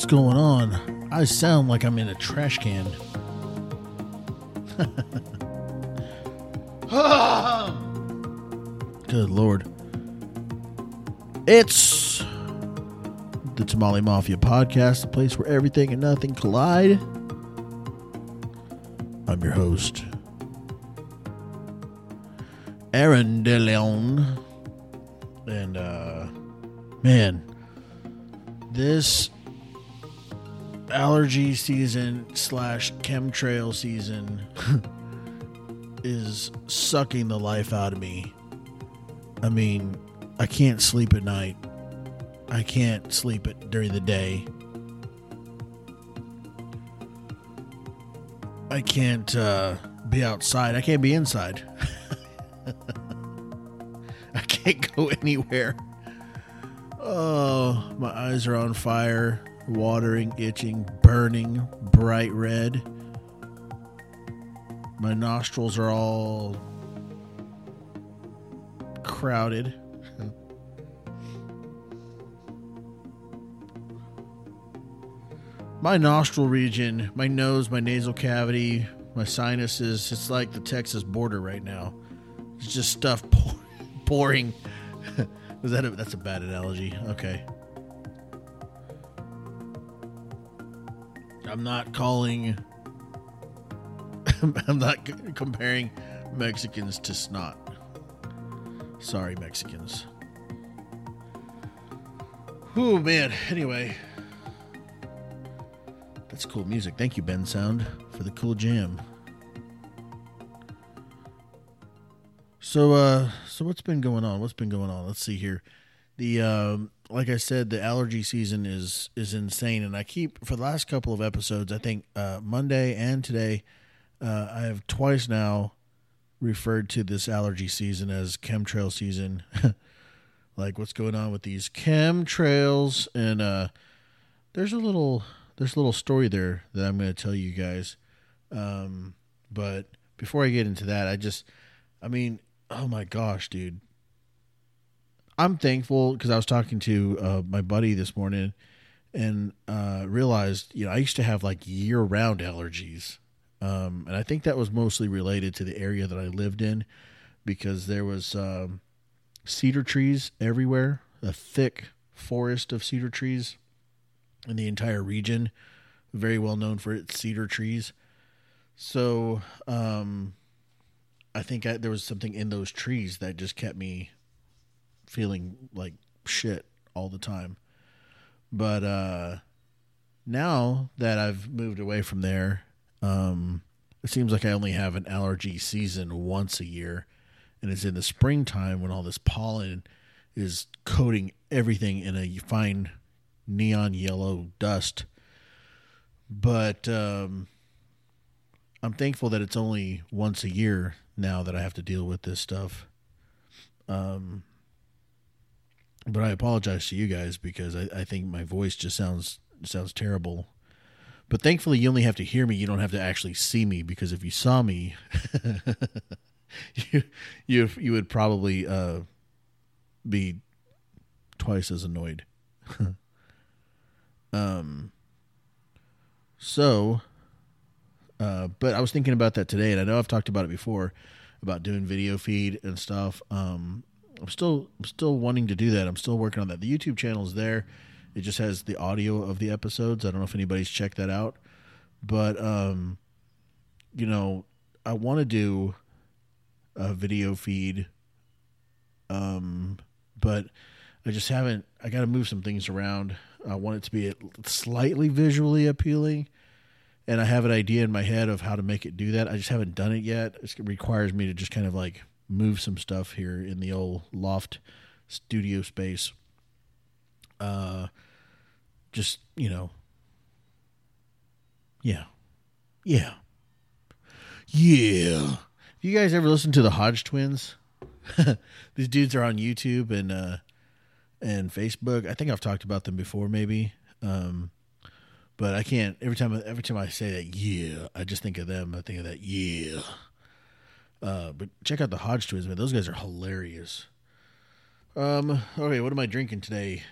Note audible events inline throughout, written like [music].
What's going on? I sound like I'm in a trash can. [laughs] Good lord. It's the Tamale Mafia podcast, the place where everything and nothing collide. I'm your host, Aaron DeLeon. And, uh, man, slash chemtrail season [laughs] is sucking the life out of me. I mean, I can't sleep at night. I can't sleep it during the day. I can't uh, be outside. I can't be inside. [laughs] I can't go anywhere. Oh, my eyes are on fire, watering, itching, burning, bright red. My nostrils are all crowded. [laughs] my nostril region, my nose, my nasal cavity, my sinuses, it's like the Texas border right now. It's just stuff pour, [laughs] pouring. [laughs] Was that a, that's a bad analogy? Okay. I'm not calling [laughs] I'm not c- comparing Mexicans to snot. Sorry, Mexicans. Oh man. Anyway, that's cool music. Thank you, Bensound, for the cool jam. So, uh, so what's been going on? What's been going on? Let's see here. The um, like I said, the allergy season is is insane, and I keep for the last couple of episodes. I think uh, Monday and today, uh, I have twice now referred to this allergy season as chemtrail season. [laughs] like what's going on with these chemtrails, and uh, there's a little there's a little story there that I'm going to tell you guys. Um, but before I get into that, I just, I mean, oh my gosh, dude. I'm thankful because I was talking to uh, my buddy this morning and uh, realized, you know, I used to have like year round allergies. Um, and I think that was mostly related to the area that I lived in because there was um, cedar trees everywhere, a thick forest of cedar trees in the entire region, very well known for its cedar trees. So, um, I think I, there was something in those trees that just kept me feeling like shit all the time. But uh, now that I've moved away from there, um, it seems like I only have an allergy season once a year, and it's in the springtime when all this pollen is coating everything in a fine neon yellow dust. But um, I'm thankful that it's only once a year now that I have to deal with this stuff. Um, but I apologize to you guys because I, I think my voice just sounds sounds terrible. But thankfully, you only have to hear me. You don't have to actually see me because if you saw me, [laughs] you you you would probably uh, be twice as annoyed. [laughs] um. So, uh, but I was thinking about that today, and I know I've talked about it before about doing video feed and stuff. Um, I'm still I'm still wanting to do that. I'm still working on that. The YouTube channel is there. It just has the audio of the episodes. I don't know if anybody's checked that out, but um, you know, I want to do a video feed. Um, but I just haven't. I got to move some things around. I want it to be slightly visually appealing, and I have an idea in my head of how to make it do that. I just haven't done it yet. It requires me to just kind of like move some stuff here in the old loft studio space. Uh, just you know, yeah, yeah, yeah. You guys ever listen to the Hodge Twins? [laughs] These dudes are on YouTube and uh, and Facebook. I think I've talked about them before, maybe. Um, but I can't. Every time, every time I say that, yeah, I just think of them. I think of that, yeah. Uh, but check out the Hodge Twins, man. Those guys are hilarious. Um, okay, what am I drinking today?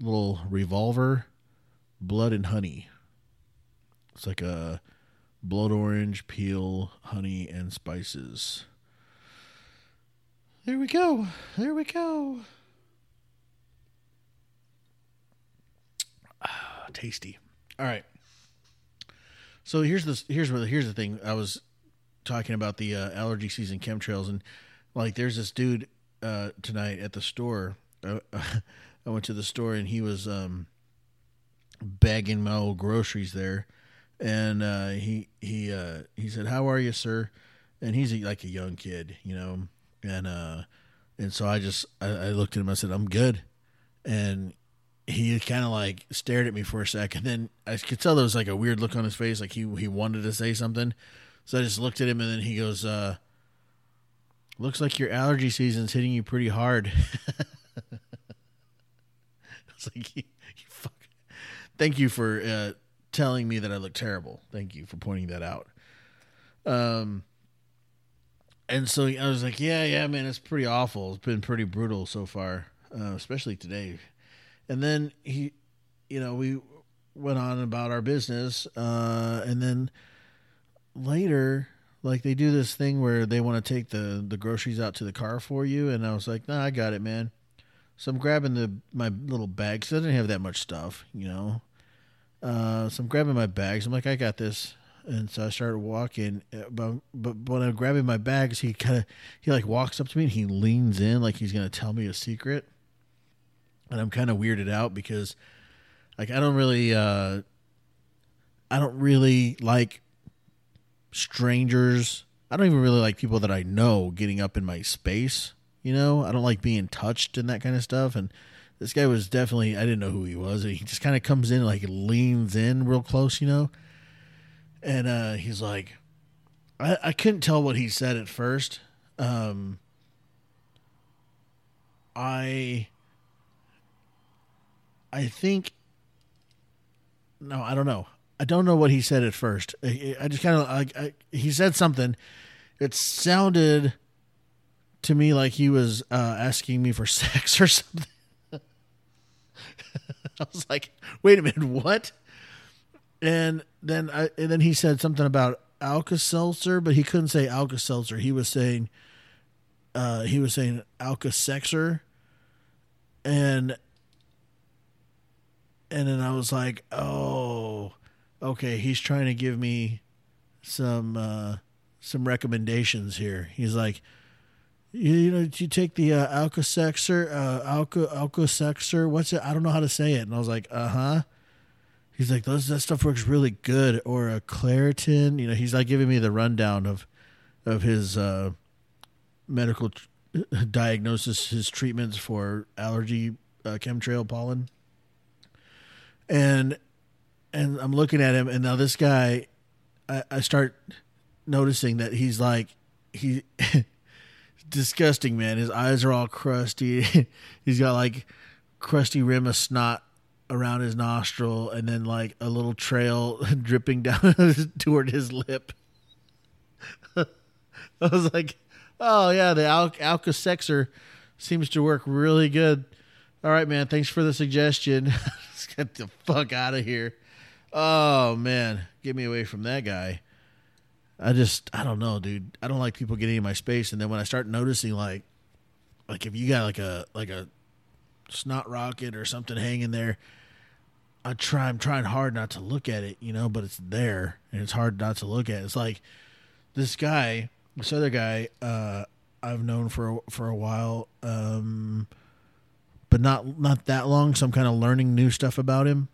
A little Revolver blood and honey. It's like a blood orange, peel, honey, and spices. There we go. There we go. Ah, tasty. All right. So here's the here's where here's the thing. I was talking about the uh, allergy season chemtrails, and like there's this dude uh, tonight at the store. Uh, [laughs] I went to the store and he was um, bagging my old groceries there, and uh, he he uh, he said, "How are you, sir?" And he's a, like a young kid, you know, and uh, and so I just I, I looked at him. I said, "I'm good," and he kind of like stared at me for a second. [laughs] Then I could tell there was like a weird look on his face, like he he wanted to say something. So I just looked at him, and then he goes, uh, "Looks like your allergy season's hitting you pretty hard." [laughs] I was like, you, you fuck. "Thank you for uh, telling me that I look terrible. Thank you for pointing that out." Um, and so I was like, "Yeah, yeah, man, it's pretty awful. It's been pretty brutal so far, uh, especially today." And then he, you know, we went on about our business, uh, and then later like they do this thing where they want to take the the groceries out to the car for you and i was like nah i got it man. So i'm grabbing the my little bags i didn't have that much stuff you know? Uh, so i'm grabbing my bags i'm like i got this. And so i started walking uh, but, but when i'm grabbing my bags he kind of he like walks up to me and he leans in like he's gonna tell me a secret. And i'm kind of weirded out because like i don't really uh i don't really like strangers. I don't even really like people that I know getting up in my space. You know, I don't like being touched and that kind of stuff. And this guy was definitely, I didn't know who he was. He just kind of comes in, like leans in real close, you know? And uh, he's like, I, I couldn't tell what he said at first. Um, I, I think, no, I don't know. I don't know what he said at first. I, just kind of he said something. It sounded to me like he was uh, asking me for [laughs] sex or something. [laughs] I was like, "Wait a minute, what?" And then I and then he said something about Alka Seltzer, but he couldn't say Alka Seltzer. He was saying, uh, he was saying Alka Sexer, and and then I was like, "Oh." Okay, he's trying to give me some uh, some recommendations here. He's like, you, you know, you take the uh, Alka-Sexer, uh, Alka Alka-Sexer. What's it? I don't know how to say it. And I was like, uh huh. He's like, those that stuff works really good. Or a Claritin. You know, he's like giving me the rundown of of his uh, medical t- [laughs] diagnosis, his treatments for allergy uh, chemtrail pollen. And and I'm looking at him, and now this guy, I, I start noticing that he's like he [laughs] disgusting, man. His eyes are all crusty. [laughs] he's got like crusty rim of snot around his nostril, and then like a little trail [laughs] dripping down toward his lip. I was like, "Oh yeah, the Al- Alka Sexer seems to work really good." All right, man. Thanks for the suggestion. Get the fuck out of here. Oh man, get me away from that guy. I just I don't know, dude. I don't like people getting in my space and then when I start noticing like like if you got like a like a snot rocket or something hanging there, I try I'm trying hard not to look at it, you know, but it's there and it's hard not to look at. It's like this guy, this other guy, uh I've known for for a while, um but not not that long, so I'm kind of learning new stuff about him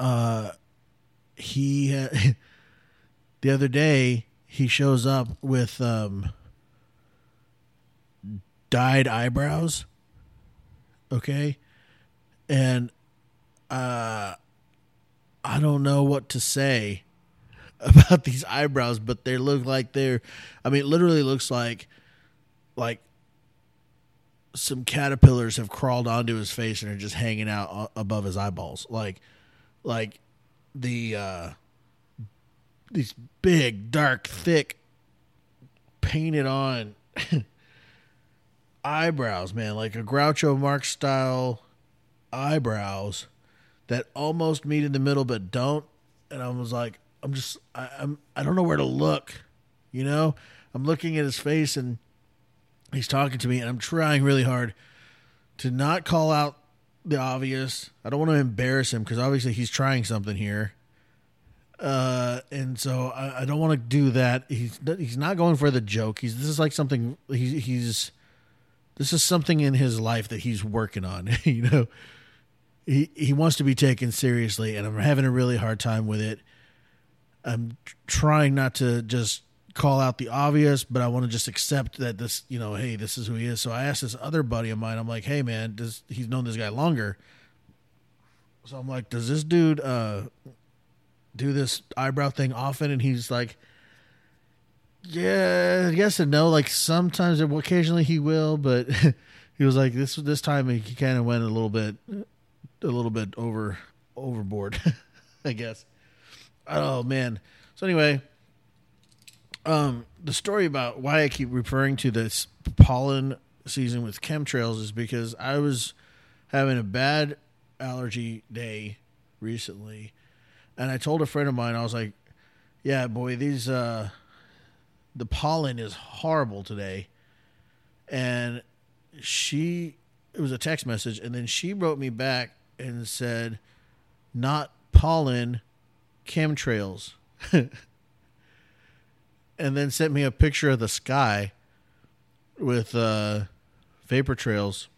uh, he uh, [laughs] the other day he shows up with um, dyed eyebrows. Okay, and uh, I don't know what to say [laughs] about these eyebrows, but they look like they're. I mean, it literally looks like like some caterpillars have crawled onto his face and are just hanging out above his eyeballs. Like like the uh these big, dark, thick, painted on [laughs] eyebrows, man, like a Groucho Marx style eyebrows that almost meet in the middle but don't. And I was like, I'm just, I, I'm, I don't know where to look. You know, I'm looking at his face and he's talking to me, and I'm trying really hard to not call out the obvious. I don't want to embarrass him because obviously he's trying something here. Uh, and so I, I don't want to do that. He's he's not going for the joke. He's this is like something he's he's this is something in his life that he's working on. [laughs] you know, he he wants to be taken seriously, and I'm having a really hard time with it. I'm trying not to just call out the obvious, but I want to just accept that this, you know, hey, this is who he is. So I asked this other buddy of mine. I'm like, hey man, does he's known this guy longer? So I'm like, does this dude uh do this eyebrow thing often? And he's like, yeah, yes and no. Like sometimes, occasionally he will, but [laughs] he was like this. This time he kind of went a little bit, a little bit over overboard, [laughs] I guess. Oh man. So anyway, um, the story about why I keep referring to this pollen season with chemtrails is because I was having a bad allergy day recently, and I told a friend of mine I was like, "Yeah, boy, these uh, the pollen is horrible today," and she it was a text message, and then she wrote me back and said, "Not pollen, chemtrails." [laughs] and then sent me a picture of the sky with uh, vapor trails,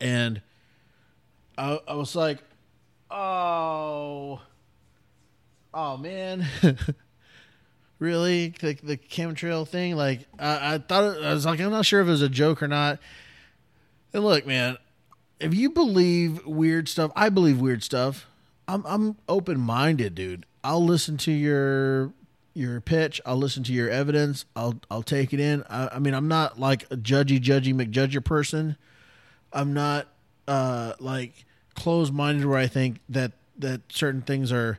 and I, I was like, "Oh, oh man, [laughs] really? The, the chemtrail thing? Like, I, I thought it, I was like, I'm not sure if it was a joke or not." And look, man, if you believe weird stuff, I believe weird stuff. I'm I'm open minded, dude. I'll listen to your your pitch. I'll listen to your evidence. I'll I'll take it in. I, I mean, I'm not like a judgy, judgy McJudger person. I'm not uh, like closed minded where I think that that certain things are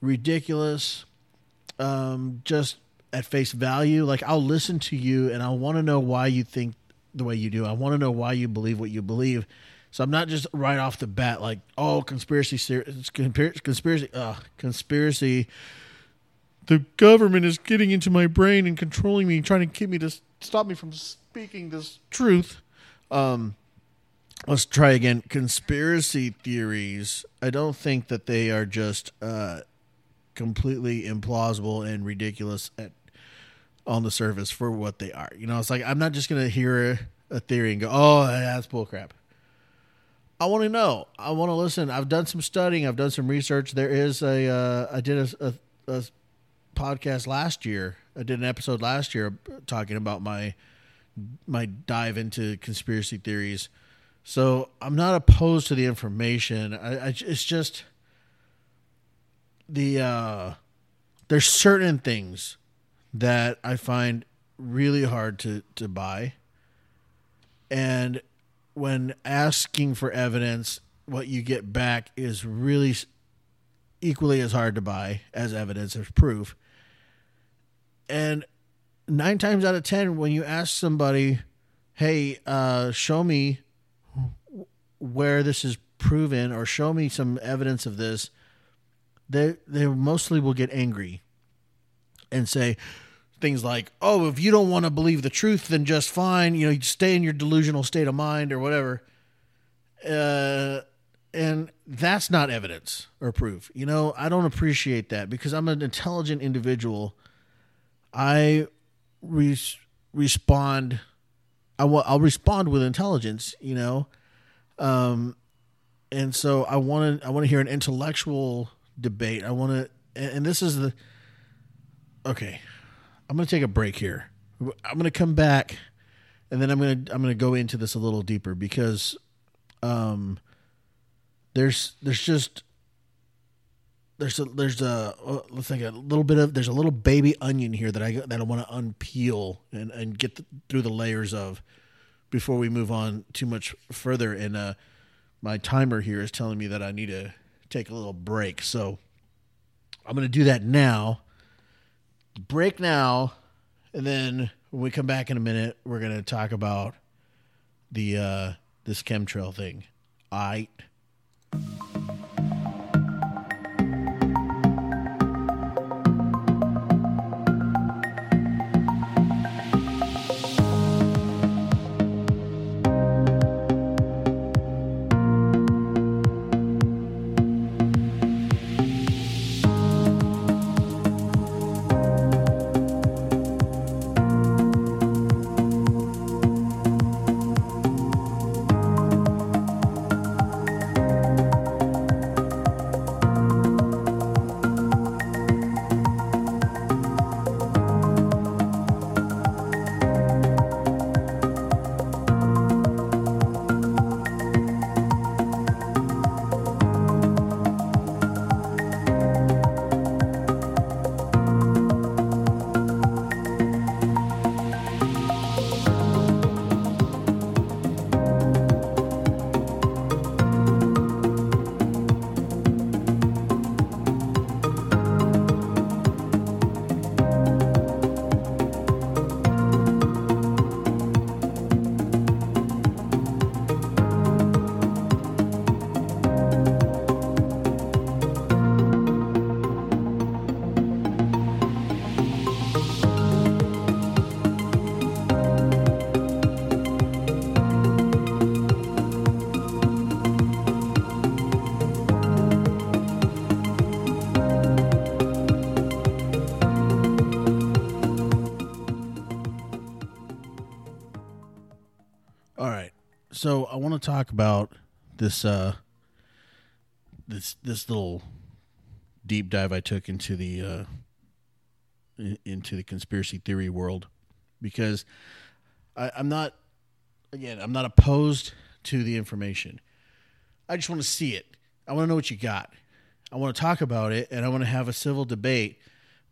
ridiculous. Um, just at face value, like I'll listen to you and I want to know why you think the way you do. I want to know why you believe what you believe. So I'm not just right off the bat like, oh, conspiracy, conspiracy, uh, conspiracy the government is getting into my brain and controlling me, trying to keep me to stop me from speaking this truth. Um, let's try again. Conspiracy theories. I don't think that they are just uh, completely implausible and ridiculous at on the surface for what they are. You know, it's like I'm not just gonna hear a, theory and go, "Oh, that's bullcrap." I want to know. I want to listen. I've done some studying. I've done some research. There is a. Uh, I did a, a, a podcast last year. I did an episode last year talking about my my dive into conspiracy theories. So I'm not opposed to the information. I, I it's just the uh, there's certain things that I find really hard to to buy, and when asking for evidence, what you get back is really equally as hard to buy as evidence as proof. And nine times out of ten, when you ask somebody, "Hey, uh, show me where this is proven, or show me some evidence of this," they they mostly will get angry and say things like, "Oh, if you don't want to believe the truth, then just fine. You know, you stay in your delusional state of mind or whatever." Uh, and that's not evidence or proof. You know, I don't appreciate that because I'm an intelligent individual I re- respond. I'll respond with intelligence. You know, um, and so I want to. I want to hear an intellectual debate. I want to, and, and this is the. Okay, I'm going to take a break here. I'm going to come back, and then I'm going to I'm going to go into this a little deeper because, um, there's there's just there's a there's a uh, let's think a little bit of there's a little baby onion here that I that I want to unpeel and and get the, through the layers of before we move on too much further. And uh, my timer here is telling me that I need to take a little break, so I'm to do that now. Break now, and then when we come back in a minute, we're to talk about the uh, this chemtrail thing. I. Right. Talk about this uh this this little deep dive I took into the uh into the conspiracy theory world because I, I'm not again, I'm not opposed to the information. I just want to see it. I want to know what you got. I want to talk about it and I want to have a civil debate.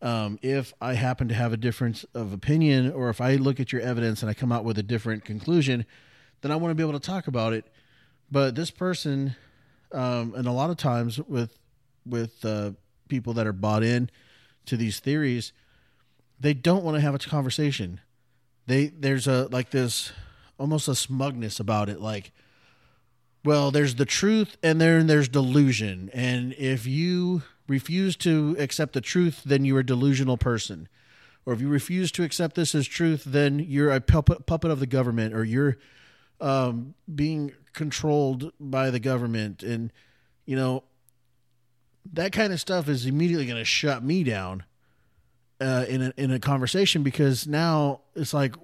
Um, if I happen to have a difference of opinion or if I look at your evidence and I come out with a different conclusion, then I want to be able to talk about it. But this person, um, and a lot of times with with uh, people that are bought in to these theories, they don't want to have a conversation. They there's a like this almost a smugness about it, like well, there's the truth and then there's delusion. And if you refuse to accept the truth, then you're a delusional person. Or if you refuse to accept this as truth, then you're a puppet, puppet of the government or you're um, being controlled by the government. And, you know, that kind of stuff is immediately going to shut me down uh, in, a, in a conversation because now it's like,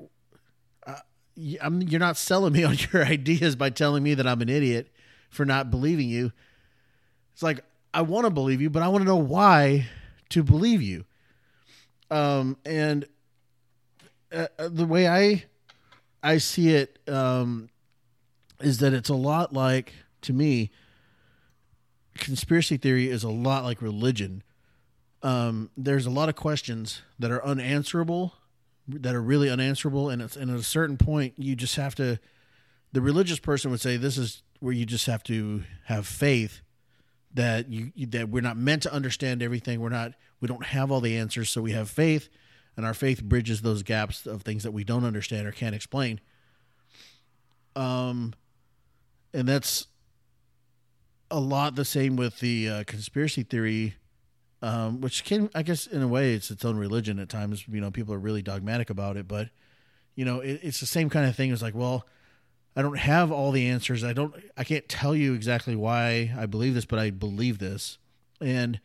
I'm, you're not selling me [laughs] on your ideas by telling me that I'm an idiot for not believing you. It's like I want to believe you, but I want to know why to believe you. Um, and uh, uh, the way I I see it um, is that it's a lot like to me. Conspiracy theory is a lot like religion. Um, there's a lot of questions that are unanswerable that are really unanswerable and and at a certain point you just have to the religious person would say this is where you just have to have faith that you that we're not meant to understand everything we're not we don't have all the answers so we have faith and our faith bridges those gaps of things that we don't understand or can't explain um and that's a lot the same with the uh, conspiracy theory um, which can, I guess, in a way, it's its own religion at times. You know, people are really dogmatic about it, but you know, it, it's the same kind of thing. It's like, well, I don't have all the answers. I don't, I can't tell you exactly why I believe this, but I believe this, and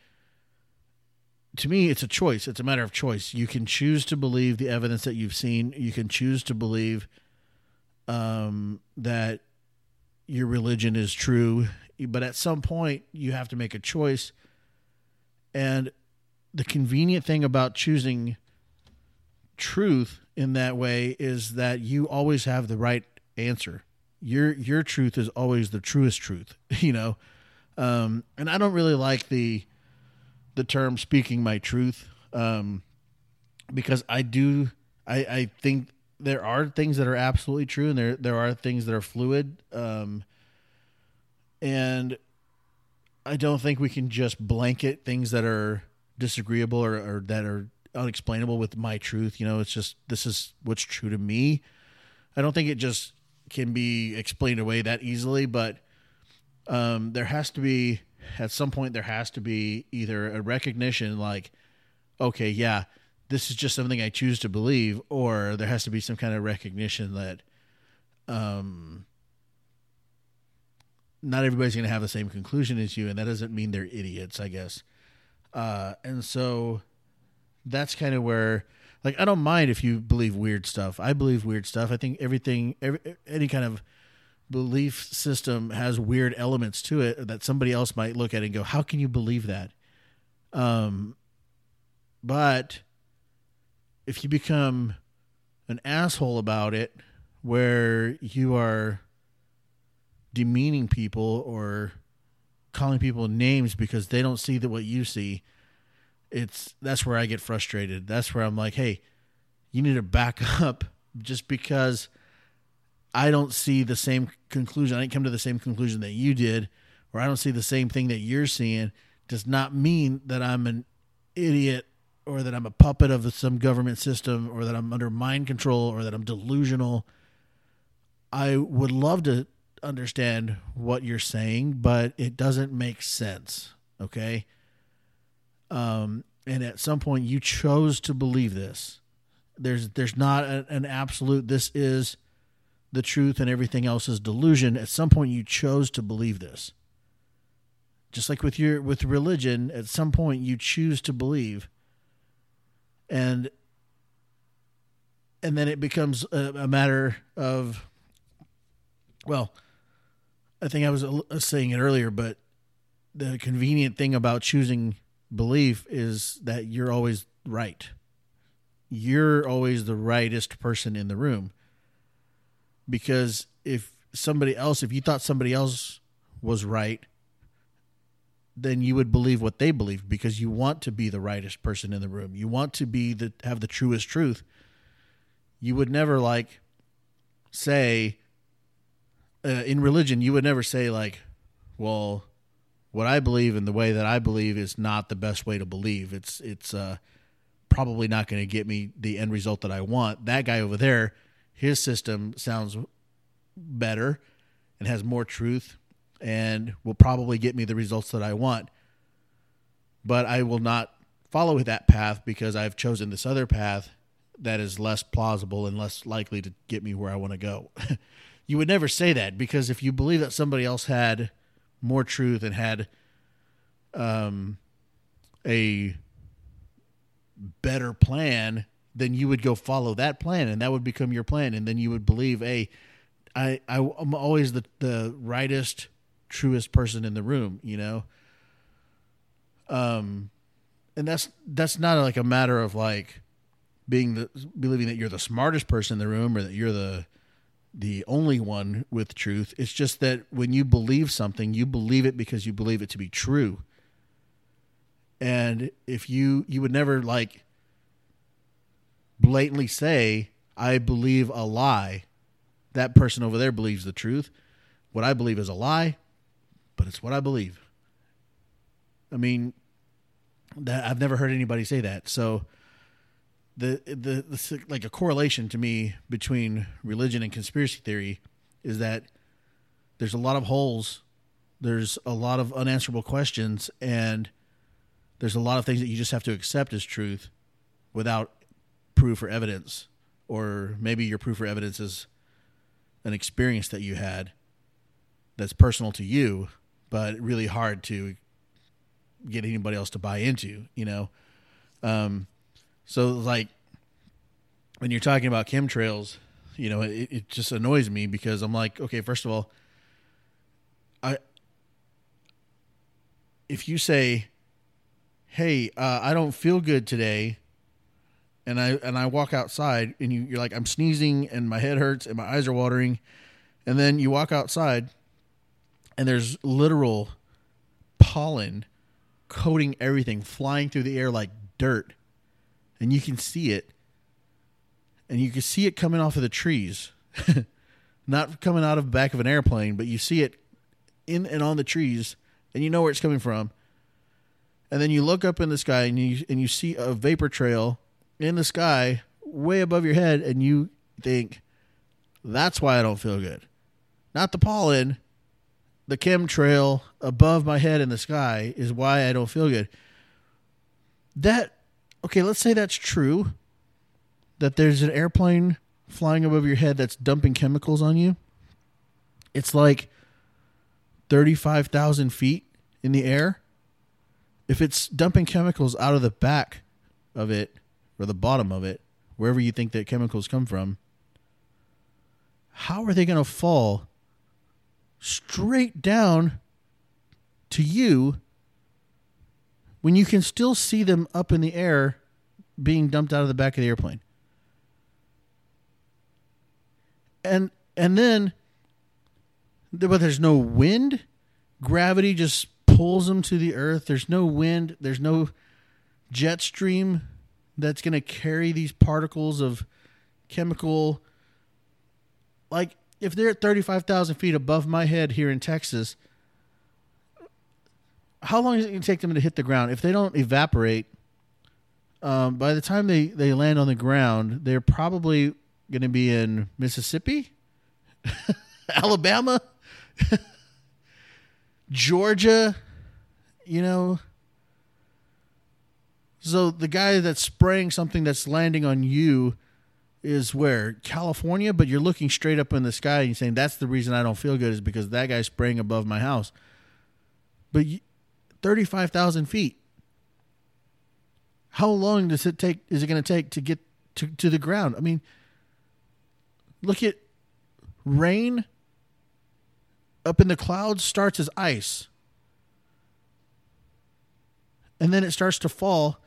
to me, it's a choice. It's a matter of choice. You can choose to believe the evidence that you've seen. You can choose to believe um, that your religion is true, but at some point, you have to make a choice and the convenient thing about choosing truth in that way is that you always have the right answer. Your your truth is always the truest truth, [laughs] you know. Um, and I don't really like the the term speaking my truth um, because I do I, I think there are things that are absolutely true and there there are things that are fluid um, and I don't think we can just blanket things that are disagreeable or, or that are unexplainable with my truth. You know, it's just this is what's true to me. I don't think it just can be explained away that easily, but um, there has to be at some point there has to be either a recognition like, okay, yeah, this is just something I choose to believe, or there has to be some kind of recognition that um, not everybody's going to have the same conclusion as you, and that doesn't mean they're idiots, I guess. Uh, and so that's kind of where, like, I don't mind if you believe weird stuff. I believe weird stuff. I think everything, every, any kind of belief system has weird elements to it that somebody else might look at and go, "How can you believe that?" Um, but if you become an asshole about it, where you are demeaning people or calling people names because they don't see that what you see it's that's where i get frustrated that's where i'm like hey you need to back [laughs] up just because i don't see the same conclusion i didn't come to the same conclusion that you did or i don't see the same thing that you're seeing does not mean that i'm an idiot or that i'm a puppet of some government system or that i'm under mind control or that i'm delusional i would love to understand what you're saying, but it doesn't make sense. Okay. Um, and at some point you chose to believe this. There's there's not a, an absolute. This is the truth, and everything else is delusion. At some point you chose to believe this. Just like with your with religion, at some point you choose to believe, and and then it becomes a, a matter of well, I think I was uh, saying it earlier, but the convenient thing about choosing belief is that you're always right. You're always the rightest person in the room. Because if somebody else, if you thought somebody else was right, then you would believe what they believe because you want to be the rightest person in the room. You want to be the have the truest truth. You would never like say uh, in religion you would never say like, well, what I believe and the way that I believe is not the best way to believe. It's it's uh, probably not going to get me the end result that I want. That guy over there, his system sounds better and has more truth and will probably get me the results that I want. But I will not follow that path because I've chosen this other path that is less plausible and less likely to get me where I want to go. [laughs] you would never say that because if you believe that somebody else had more truth and had um, a better plan, then you would go follow that plan and that would become your plan. And then you would believe, hey, I, I, I'm always the, the rightest truest person in the room, you know? Um, and that's, that's not like a matter of like being the, believing that you're the smartest person in the room or that you're the, the only one with truth. It's just that when you believe something, you believe it because you believe it to be true. And if you, you would never like blatantly say, I believe a lie. That person over there believes the truth. What I believe is a lie but it's what I believe. I mean, that I've never heard anybody say that. So the, the the like a correlation to me between religion and conspiracy theory is that there's a lot of holes, there's a lot of unanswerable questions, and there's a lot of things that you just have to accept as truth without proof or evidence, or maybe your proof or evidence is an experience that you had that's personal to you but really hard to get anybody else to buy into, you know? Um, so like when you're talking about chemtrails, you know, it, it just annoys me because I'm like, okay, first of all, I, if you say, Hey, uh, I don't feel good today. And I, and I walk outside and you, you're like, I'm sneezing and my head hurts and my eyes are watering. And then you walk outside and there's literal pollen coating everything, flying through the air like dirt, and you can see it, and you can see it coming off of the trees, [laughs] not coming out of the back of an airplane, but you see it in and on the trees, and you know where it's coming from. And then you look up in the sky and you and you see a vapor trail in the sky way above your head, and you think, "That's why I don't feel good." Not the pollen, the chemtrail above my head in the sky is why I don't feel good. That okay, let's say that's true. That there's an airplane flying above your head that's dumping chemicals on you. It's like 35,000 feet in the air. If it's dumping chemicals out of the back of it or the bottom of it, wherever you think that chemicals come from, how are they going to fall straight down to you when you can still see them up in the air being dumped out of the back of the airplane. And and then but there's no wind, gravity just pulls them to the earth. There's no wind, there's no jet stream that's going to carry these particles of chemical like if they're at 35,000 feet above my head here in Texas, how long is it going to take them to hit the ground? If they don't evaporate, um, by the time they, they land on the ground, they're probably going to be in Mississippi, [laughs] Alabama, [laughs] Georgia, you know. So the guy that's spraying something that's landing on you is where California, but you're looking straight up in the sky and you're saying that's the reason I don't feel good is because that guy's spraying above my house. But thirty-five thousand feet. How long does it take? Is it going to take to get to to the ground? I mean, look at rain up in the clouds starts as ice. And then it starts to fall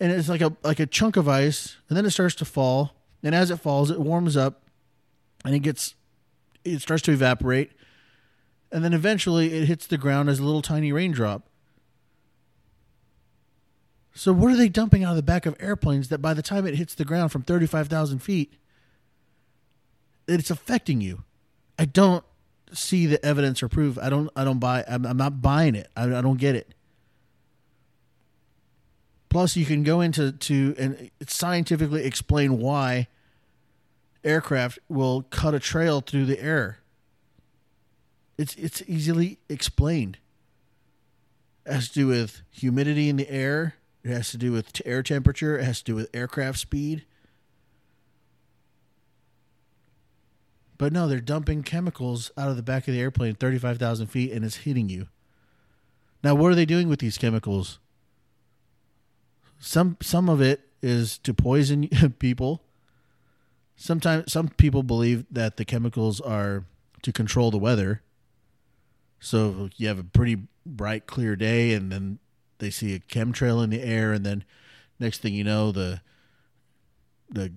and it's like a like a chunk of ice and then it starts to fall and as it falls it warms up and it gets it starts to evaporate and then eventually it hits the ground as a little tiny raindrop. So what are they dumping out of the back of airplanes that by the time it hits the ground from 35,000 feet, it's affecting you? I don't see the evidence or proof. I don't. I don't buy. I'm, I'm not buying it. I, I don't get it. Plus, you can go into to and scientifically explain why aircraft will cut a trail through the air. It's it's easily explained. It has to do with humidity in the air. It has to do with air temperature. It has to do with aircraft speed. But no, they're dumping chemicals out of the back of the airplane 35,000 feet and it's hitting you. Now, what are they doing with these chemicals? Some some of it is to poison [laughs] people. Sometimes some people believe that the chemicals are to control the weather. So you have a pretty bright, clear day, and then they see a chemtrail in the air, and then next thing you know, the the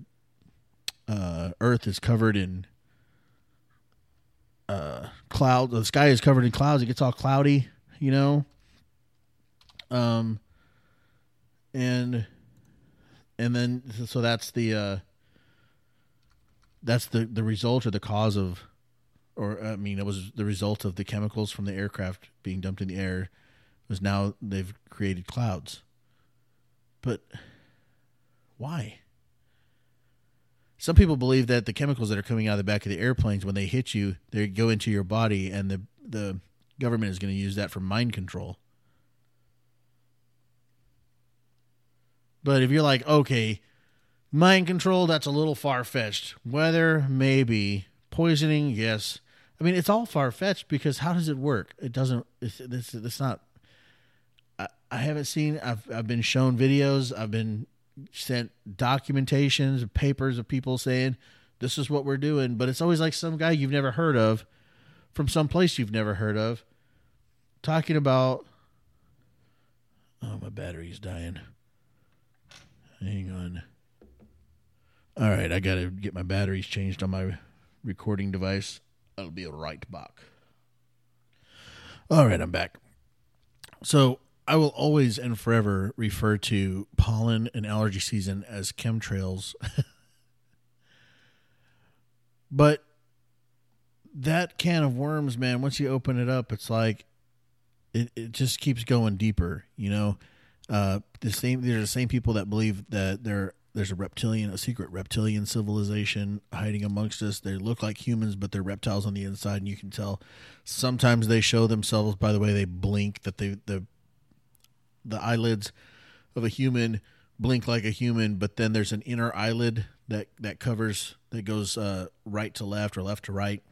uh, Earth is covered in uh, cloud. The sky is covered in clouds. It gets all cloudy, you know. Um, and and then so that's the uh, that's the the result or the cause of, or I mean, it was the result of the chemicals from the aircraft being dumped in the air. Was now they've created clouds. But why? Some people believe that the chemicals that are coming out of the back of the airplanes when they hit you, they go into your body, and the the government is going to use that for mind control. But if you're like, okay, mind control, that's a little far fetched. Weather, maybe. Poisoning, yes. I mean, it's all far fetched because how does it work? It doesn't. It's it's, it's not. I, I haven't seen. I've I've been shown videos. I've been sent documentations, papers of people saying this is what we're doing, but it's always like some guy you've never heard of from some place you've never heard of talking about Oh, my battery's dying. Hang on. All right, I got to get my batteries changed on my recording device. I'll be right back. All right, I'm back. So, I will always and forever refer to pollen and allergy season as chemtrails. [laughs] but that can of worms, man, once you open it up, it's like it, it just keeps going deeper, you know. Uh, the same there's the same people that believe that there there's a reptilian a secret reptilian civilization hiding amongst us. They look like humans, but they're reptiles on the inside, and you can tell. Sometimes they show themselves by the way they blink. That they the the eyelids of a human blink like a human, but then there's an inner eyelid that that covers that goes uh, right to left or left to right.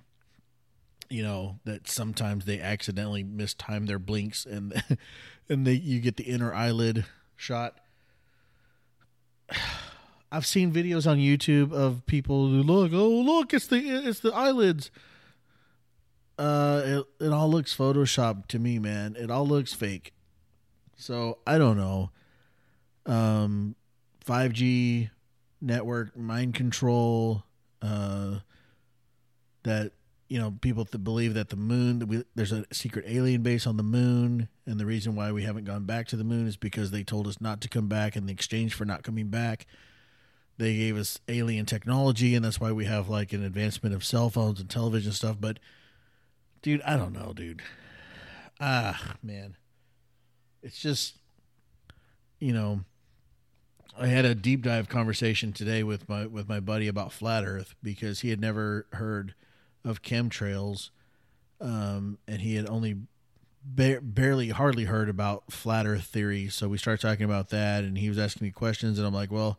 You know that sometimes they accidentally mistime their blinks, and [laughs] and they you get the inner eyelid shot. [sighs] I've seen videos on YouTube of people who look, oh look, it's the it's the eyelids. Uh, it, it all looks photoshopped to me, man. It all looks fake. So I don't know. Um, 5G network mind control. Uh, that you know people that believe that the moon that we, there's a secret alien base on the moon, and the reason why we haven't gone back to the moon is because they told us not to come back, in the exchange for not coming back, they gave us alien technology, and that's why we have like an advancement of cell phones and television stuff. But dude, I don't know, dude. Ah, man it's just you know I had a deep dive conversation today with my with my buddy about flat Earth because he had never heard of chemtrails, um, and he had only ba- barely hardly heard about flat Earth theory. So we started talking about that, and he was asking me questions, and I'm like, well.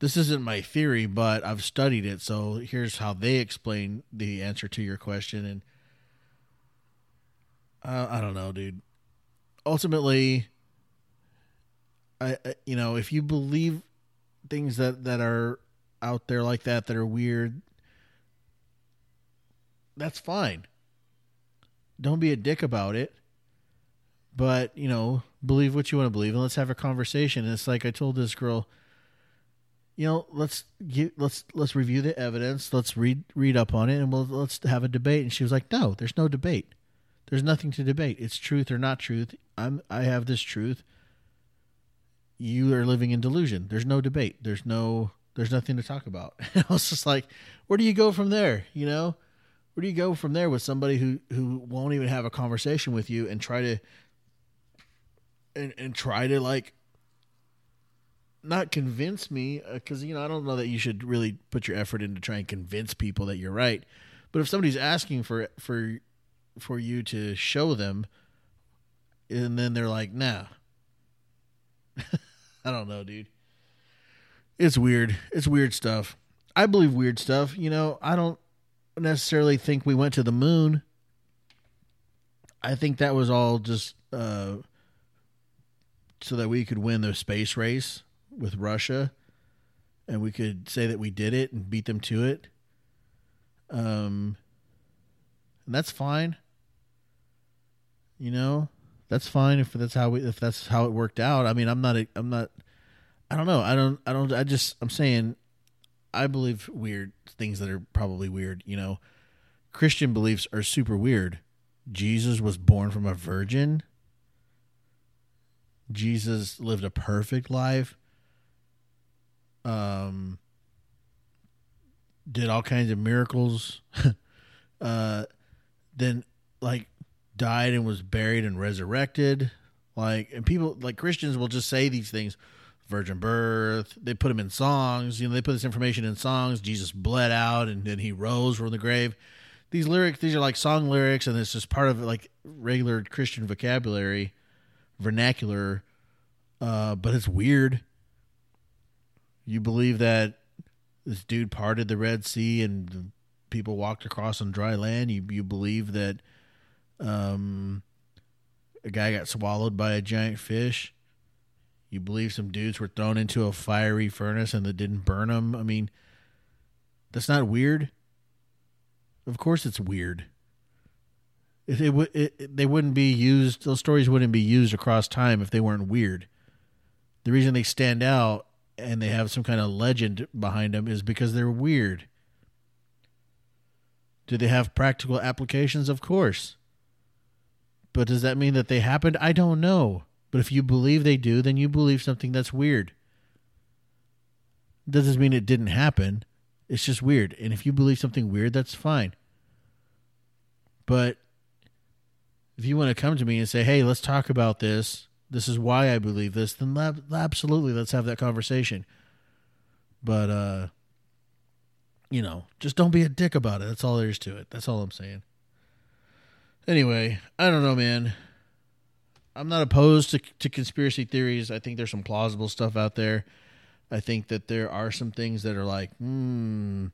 This isn't my theory, but I've studied it. So here's how they explain the answer to your question. And uh, I don't know, dude ultimately, I, I you know if you believe things that that are out there like that that are weird, that's fine. don't be a dick about it. But, you know, believe what you want to believe and let's have a conversation. And it's like I told this girl, you know, let's get, let's let's review the evidence, let's read read up on it and we'll let's have a debate. And she was like, "No, there's no debate. There's nothing to debate. It's truth or not truth. I'm I have this truth. You are living in delusion. There's no debate. There's no there's nothing to talk about." And [laughs] I was just like, "Where do you go from there, you know?" Where do you go from there with somebody who who won't even have a conversation with you and try to and and try to like not convince me because uh, you know I don't know that you should really put your effort into trying to convince people that you're right. But if somebody's asking for for for you to show them, and then they're like, "Nah," [laughs] I don't know, dude. It's weird. It's weird stuff. I believe weird stuff. You know, I don't necessarily think we went to the moon. I think that was all just uh, so that we could win the space race with Russia, and we could say that we did it and beat them to it. Um, and that's fine. You know, that's fine if that's how we if that's how it worked out. I mean, I'm not a, I'm not. I don't know. I don't. I don't. I just. I'm saying I believe weird things that are probably weird. You know, Christian beliefs are super weird. Jesus was born from a virgin. Jesus lived a perfect life. Um, did all kinds of miracles. [laughs] uh, then like died and was buried and resurrected. Like, and people like Christians will just say these things virgin birth. They put him in songs. You know, they put this information in songs. Jesus bled out and then he rose from the grave. These lyrics, these are like song lyrics, and it's just part of like regular Christian vocabulary, vernacular. Uh, but it's weird. You believe that this dude parted the Red Sea and people walked across on dry land. You you believe that um, a guy got swallowed by a giant fish you believe some dudes were thrown into a fiery furnace and that didn't burn them? I mean, that's not weird. Of course, it's weird. It, it, it, they wouldn't be used. Those stories wouldn't be used across time if they weren't weird. The reason they stand out and they have some kind of legend behind them is because they're weird. Do they have practical applications? Of course. But does that mean that they happened? I don't know. But if you believe they do, then you believe something that's weird. Doesn't mean it didn't happen. It's just weird. And if you believe something weird, that's fine. But if you want to come to me and say, hey, let's talk about this, this is why I believe this, then absolutely let's have that conversation. But, uh, you know, just don't be a dick about it. That's all there is to it. That's all I'm saying. Anyway, I don't know, man. I'm not opposed to, to conspiracy theories. I think there's some plausible stuff out there. I think that there are some things that are like, hmm,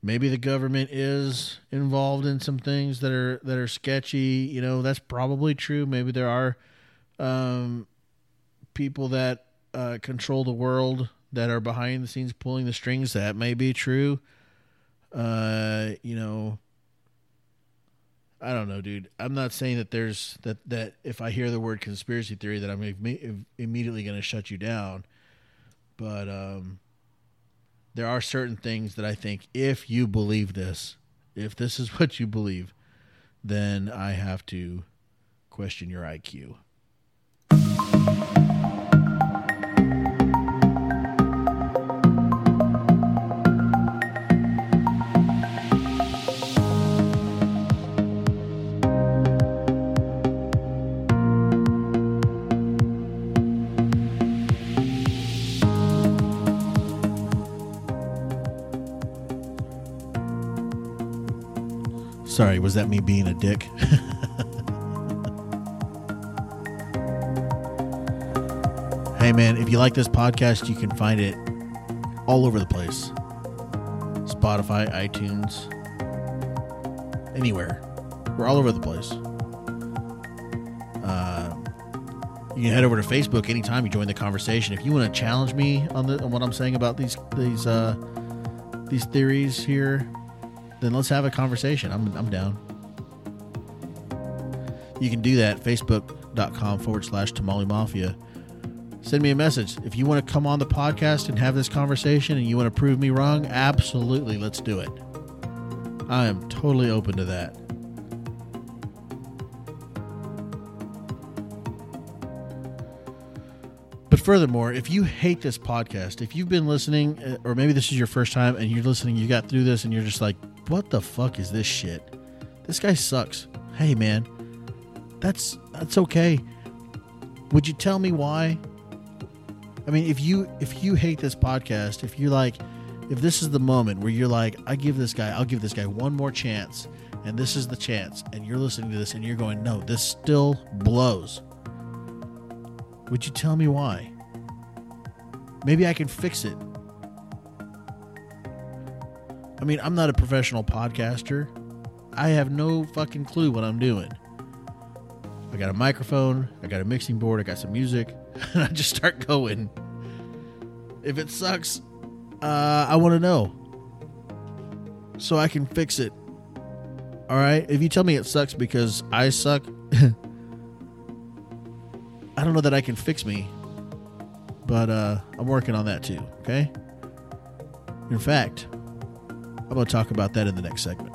maybe the government is involved in some things that are that are sketchy. You know, that's probably true. Maybe there are um, people that uh, control the world that are behind the scenes pulling the strings. That may be true. Uh, you know, I don't know, dude. I'm not saying that there's that that if I hear the word conspiracy theory that I'm Im- immediately going to shut you down. But um, there are certain things that I think if you believe this, if this is [laughs] what you believe, then I have to question your IQ. Sorry, was that me being a dick? [laughs] hey, man, if you like this podcast, you can find it all over the place Spotify, iTunes, anywhere. We're all over the place. Uh, you can head over to Facebook anytime you join the conversation. If you want to challenge me on, the, on what I'm saying about these these uh, these theories here, then let's have a conversation. I'm I'm down. you can do that facebook.com forward slash tamale mafia send me a message if you want to come on the podcast and have this conversation and you want to prove me wrong absolutely let's do it i am totally open to that But furthermore, if you hate this podcast, if you've been listening, uh, or maybe this is your first time and you're listening, you got through this and you're just like, what the fuck is this shit? This guy sucks. Hey man, that's that's okay. Would you tell me why? I mean, if you if you hate this podcast, if you're like, if this is the moment where you're like, I give this guy, I'll give this guy one more chance, and this is the chance, and you're listening to this and you're going, no, this still blows would you tell me why? Maybe I can fix it. I mean, I'm not a professional podcaster. I have no fucking clue what I'm doing. I got a microphone, I got a mixing board, I got some music, [laughs] and I just start going. If it sucks, uh, I want to know so I can fix it. All right? If you tell me it sucks because I suck, [laughs] I don't know that I can fix me, but uh, I'm working on that too. Okay. In fact, I'm going to talk about that in the next segment.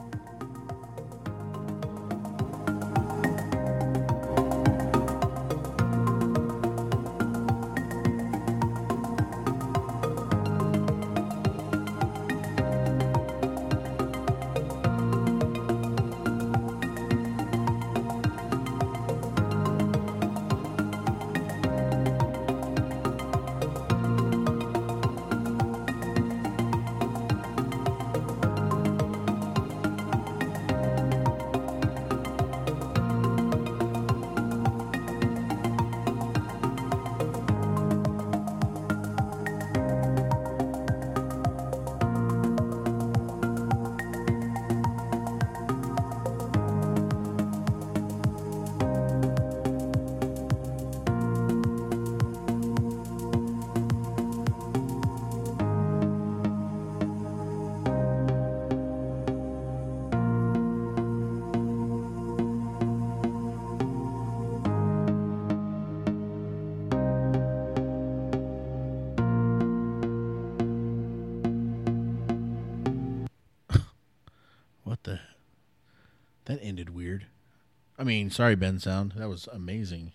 I mean, sorry, Bensound. That was amazing.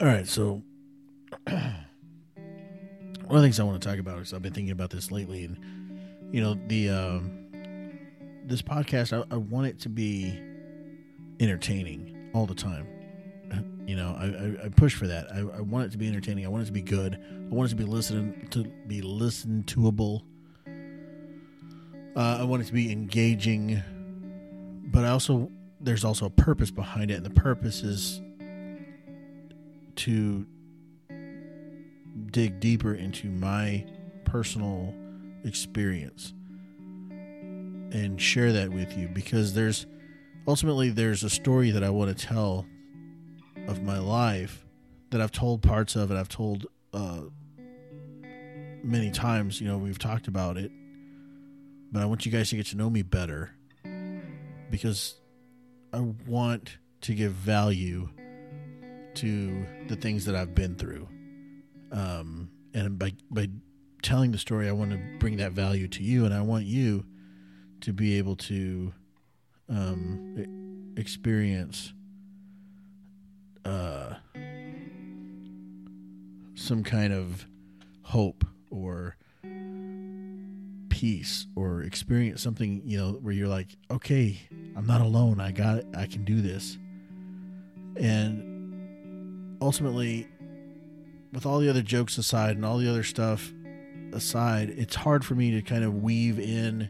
All right, so of the things I want to talk about is I've been thinking about this lately, and you know the um, this podcast I, I want it to be entertaining all the time. [laughs] You know, I, I, I push for that. I, I want it to be entertaining. I want it to be good. I want it to be listening to be listen toable. Uh, I want it to be engaging, but I also there's also a purpose behind it, and the purpose is to dig deeper into my personal experience and share that with you because there's ultimately there's a story that I want to tell of my life that I've told parts of and I've told uh, many times. You know, we've talked about it, but I want you guys to get to know me better because I want to give value to the things that I've been through. Um, and by by telling the story, I want to bring that value to you, and I want you to be able to um, experience uh, some kind of hope or peace or experience something you know where you're like okay i'm not alone. I got it. I can do this. And ultimately with all the other jokes aside and all the other stuff aside it's hard for me to kind of weave in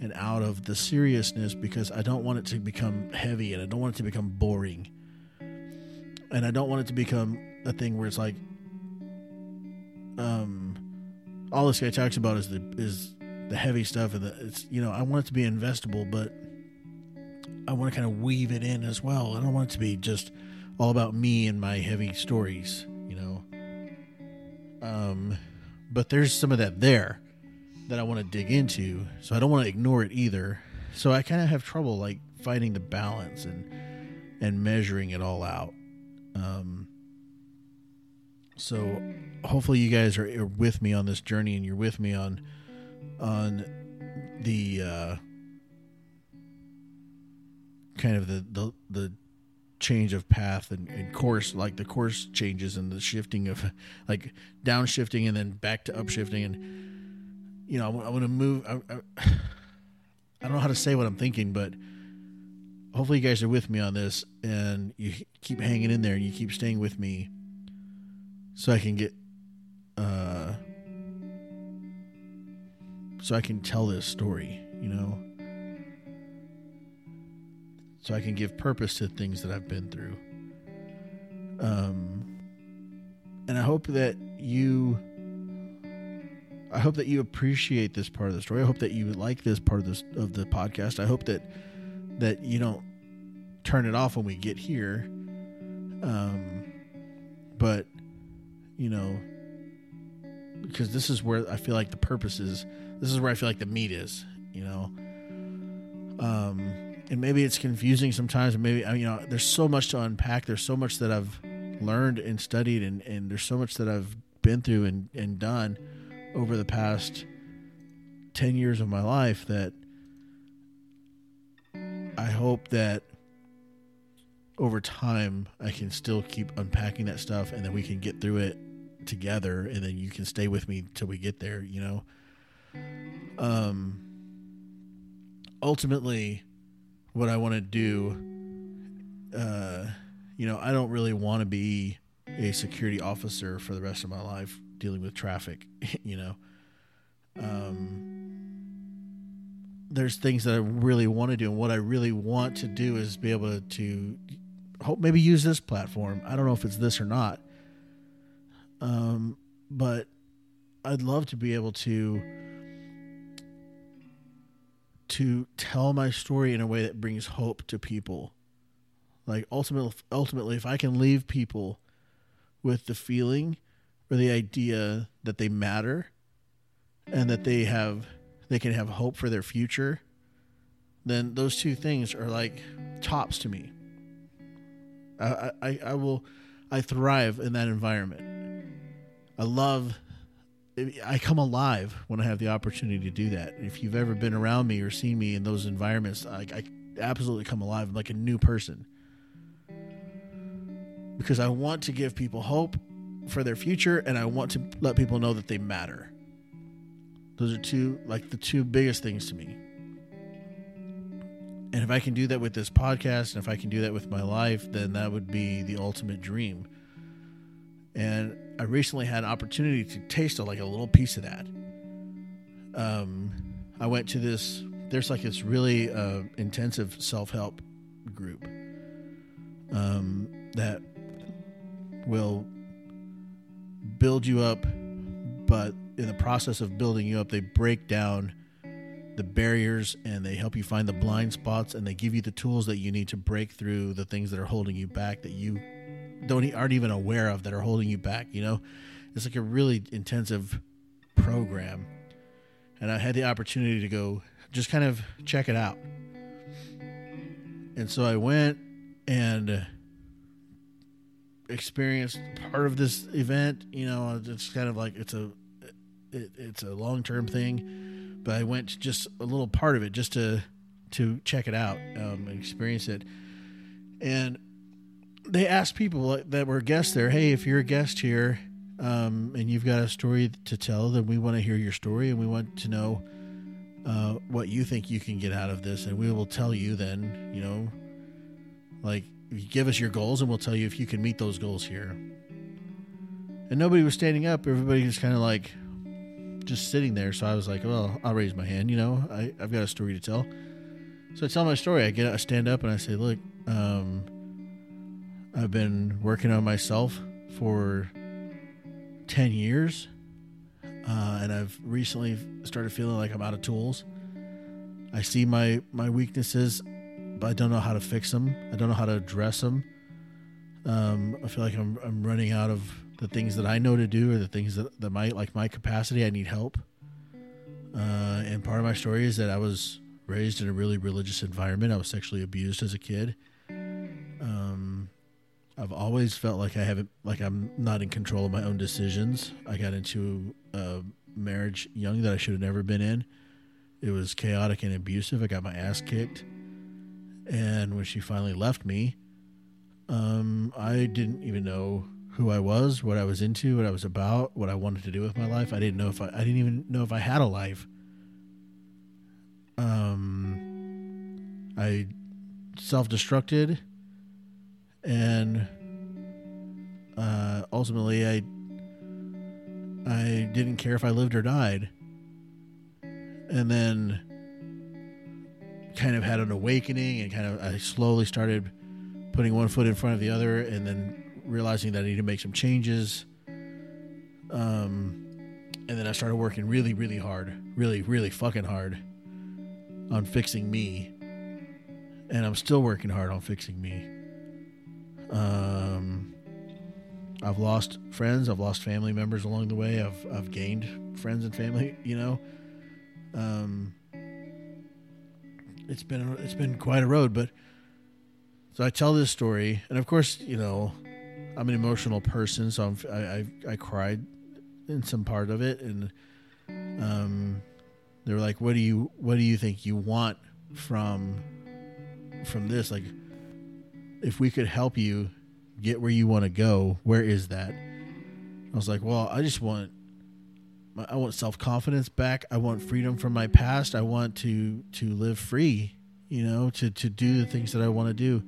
and out of the seriousness because i don't want it to become heavy and i don't want it to become boring and I don't want it to become a thing where it's like, um, all this guy talks about is the is the heavy stuff and the it's you know I want it to be investable, but I want to kind of weave it in as well. I don't want it to be just all about me and my heavy stories. Um, but there's some of that there that I want to dig into, so I don't want to ignore it either. So I kind of have trouble like finding the balance and and measuring it all out. Um, so hopefully you guys are, are, with me on this journey and you're with me on on the uh, kind of the, the the change of path and, and, course like the course changes and the shifting of like downshifting and then back to upshifting and you know i, want to move I, I, [sighs] I don't know how to say what i'm thinking but hopefully you guys are with me on this and you keep hanging in there and you keep staying with me so I can get uh so I can tell this story, you know. So I can give purpose to things that I've been through. Um and I hope that you I hope that you appreciate this part of the story. I hope that you like this part of this of the podcast. I hope that that you don't turn it off when we get here. Um, but you know, because this is where I feel like the purpose is. This is where I feel like the meat is. You know, um, and maybe it's confusing sometimes. And Maybe you know, there's so much to unpack. There's so much that I've learned and studied, and and there's so much that I've been through and and done over the past 10 years of my life that I hope that over time I can still keep unpacking that stuff and then we can get through it together and then you can stay with me till we get there, you know. Um ultimately what I want to do uh you know, I don't really want to be a security officer for the rest of my life dealing with traffic, [laughs] you know. Um there's things that I really want to do, and what I really want to do is be able to, hope maybe use this platform. I don't know if it's this or not, um, but I'd love to be able to to tell my story in a way that brings hope to people. Like ultimately, ultimately, if I can leave people with the feeling or the idea that they matter and that they have they can have hope for their future, then those two things are like tops to me. I, I, I will, I thrive in that environment. I love, I come alive when I have the opportunity to do that. If you've ever been around me or seen me in those environments, I, I absolutely come alive. I'm like a new person because I want to give people hope for their future and I want to let people know that they matter. Those are two, like the two biggest things to me. And if I can do that with this podcast and if I can do that with my life, then that would be the ultimate dream. And I recently had an opportunity to taste a, like a little piece of that. Um, I went to this, there's like this really uh, intensive self help group um, that will build you up, but in the process of building you up, they break down the barriers and they help you find the blind spots and they give you the tools that you need to break through the things that are holding you back that you don't aren't even aware of that are holding you back. You know, it's like a really intensive program, and I had the opportunity to go just kind of check it out. And so I went and experienced part of this event. You know, it's kind of like it's a it, it's a long term thing, but I went just a little part of it just to to check it out, um, and experience it. And they asked people that were guests there, "Hey, if you're a guest here um, and you've got a story to tell, then we want to hear your story and we want to know uh, what you think you can get out of this, and we will tell you then, you know, like give us your goals, and we'll tell you if you can meet those goals here." And nobody was standing up. Everybody was kind of like just sitting there. So I was like, well, I'll raise my hand. You know, I, I've got a story to tell. So I tell my story. I get, I stand up and I say, look, um, I've been working on myself for 10 years. uh, and I've recently started feeling like I'm out of tools. I see my my weaknesses, but I don't know how to fix them. I don't know how to address them. Um, I feel like I'm I'm running out of the things that I know to do or the things that that might like my capacity. I need help. Uh, and part of my story is that I was raised in a really religious environment. I was sexually abused as a kid. I've always felt like I haven't, like I'm not in control of my own decisions. I got into a marriage young that I should have never been in. It was chaotic and abusive. I got my ass kicked. And when she finally left me, um, I didn't even know who I was, what I was into, what I was about, what I wanted to do with my life. I didn't know if I, I didn't even know if I had a life. Um, I self-destructed, and uh, ultimately, I I didn't care if I lived or died. And then, kind of had an awakening, and kind of I slowly started putting one foot in front of the other, and then realizing that I need to make some changes. Um, and then I started working really, really hard, really, really fucking hard on fixing me. And I'm still working hard on fixing me. Um, I've lost friends, I've lost family members along the way. I've I've gained friends and family, [laughs] you know. Um, it's been it's been quite a road, but so I tell this story, and of course, you know, I'm an emotional person, so I'm, I, I I cried in some part of it, and um, they were like, "What do you What do you think you want from from this? Like, if we could help you get where you want to go, where is that?" I was like, "Well, I just want." I want self confidence back. I want freedom from my past. I want to to live free, you know, to to do the things that I want to do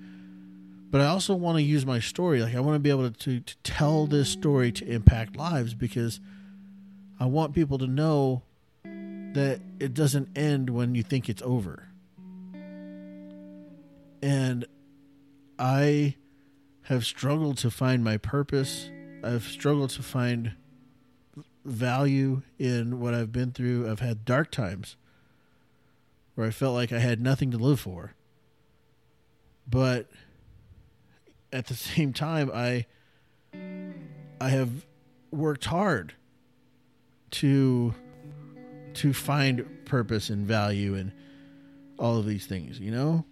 but I also want to use my story. Like I want to be able to, to tell this story to impact lives because I want people to know that it doesn't end when you think it's over. And I have struggled to find my purpose. I've struggled to find value in what I've been through. I've had dark times where I felt like I had nothing to live for. But at the [laughs] same time I I have worked hard to to find purpose and value and all of these things, you know?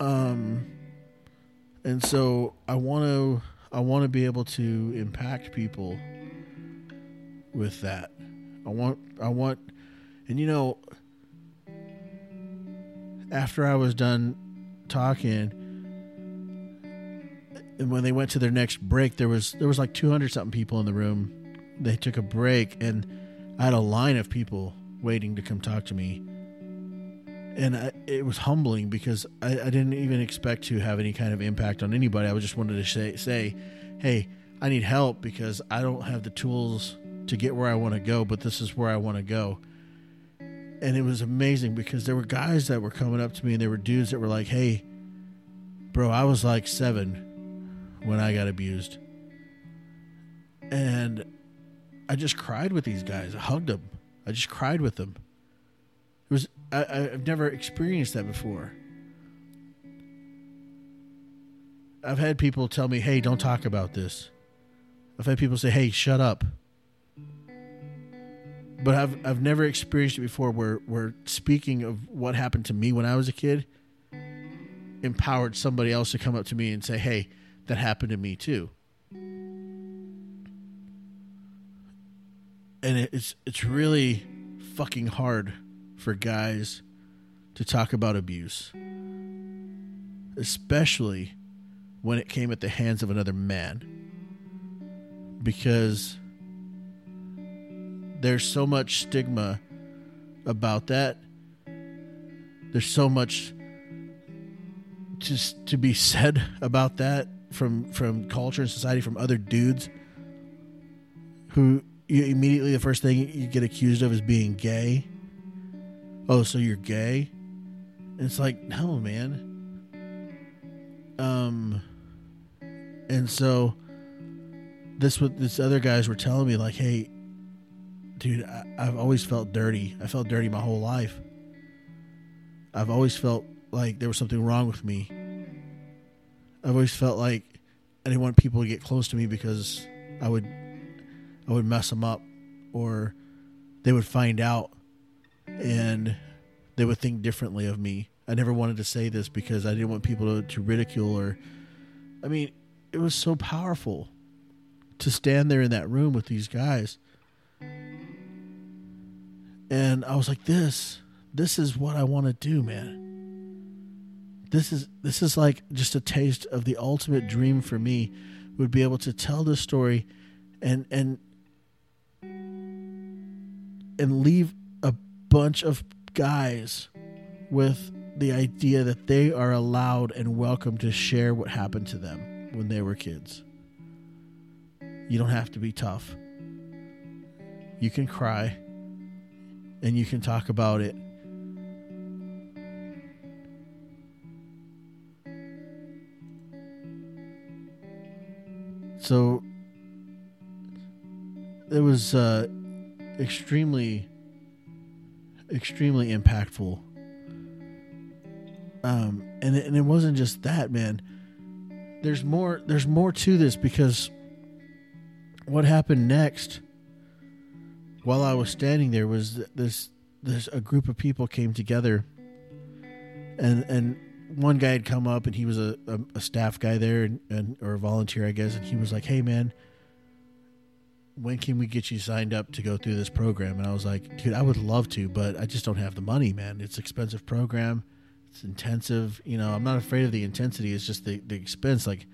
Um and so I want to I want to be able to impact people with that. I want I want and you know after I was done talking and when they went to their next break, there was there was like 200 something people in the room. They took a break, and I had a line of people waiting to come talk to me, and I, it was humbling because I, I, didn't even expect to have any kind of impact on anybody. I was just wanted to say, say, hey, I need help because I don't have the tools to get where I want to go, but this is where I want to go. And it was amazing because there were guys that were coming up to me, and there were dudes that were like, hey, bro, I was like seven when I got abused. And I just cried with these guys. I hugged them. I just cried with them. It was I, I've never experienced that before. I've had people tell me, "Hey, don't talk about this." I've had people say, "Hey, shut up." But I've I've never experienced it before where where speaking of what happened to me when I was a kid empowered somebody else to come up to me and say, "Hey, that happened to me too. And it's it's really fucking hard for guys to talk about abuse. Especially when it came at the hands of another man. Because there's so much stigma about that. There's so much just to be [laughs] said about that from from culture and society from other dudes who you immediately the first thing you get accused of is being gay. Oh, so you're gay? And it's like, no, man. Um and so this what this other guys were telling me like, hey, dude, I, I've always felt dirty. I felt dirty my whole life. I've always felt like there was something wrong with me. I've always felt like I didn't want people to get close to me because I would I would mess them up or they would find out and they would think differently of me. I never wanted to say this because I didn't want people to, to ridicule or I mean, it was so powerful to stand there in that room with these guys. And I was like, this, this is what I want to do, man. This is this is like just a taste of the ultimate dream for me would be able to tell this story and and and leave bunch of guys with the idea that they are allowed and welcome to share what happened to them when they were kids. You don't have to be tough. You can cry and you can talk about it. So it was uh, extremely, extremely impactful. Um, and it, and it wasn't just that, man. There's more. There's more to this because what happened next while I was standing there was this this a group of people came together and and one guy had come up and he was a, a, a staff guy there and, and, or a volunteer I guess and he was like hey man when can we get you signed up to go through this program? And I was like dude I would love to but I just don't have the money man. It's expensive program. It's intensive. You know I'm not afraid of the intensity. It's just the, the expense. Like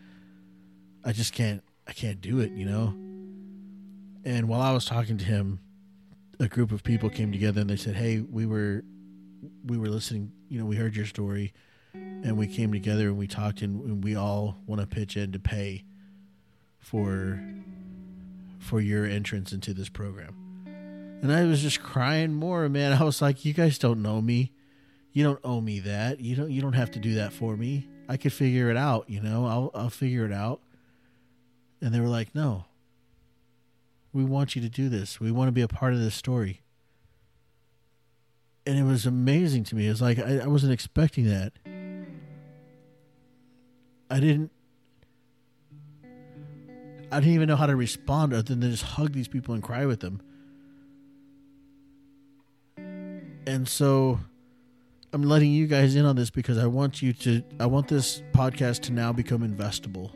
I just can't I can't do it you know? And while I was talking to him, a group of people came together and they said, "Hey, we were we were listening. You know, we heard your story, and we came together and we talked, and, and we all want to pitch in to pay for for your entrance into this program." And I was just crying more, man. I was like, "You guys don't know me. You don't owe me that. You don't. You don't have to do that for me. I could figure it out. You know, I'll I'll figure it out." And they were like, "No, we want you to do this. We want to be a part of this story. And it was amazing to me. It was like I, I wasn't expecting that. I didn't I didn't even know how to respond other than just hug these people and cry with them. And so I'm letting you guys in on this because I want you to I want this podcast to now become investable.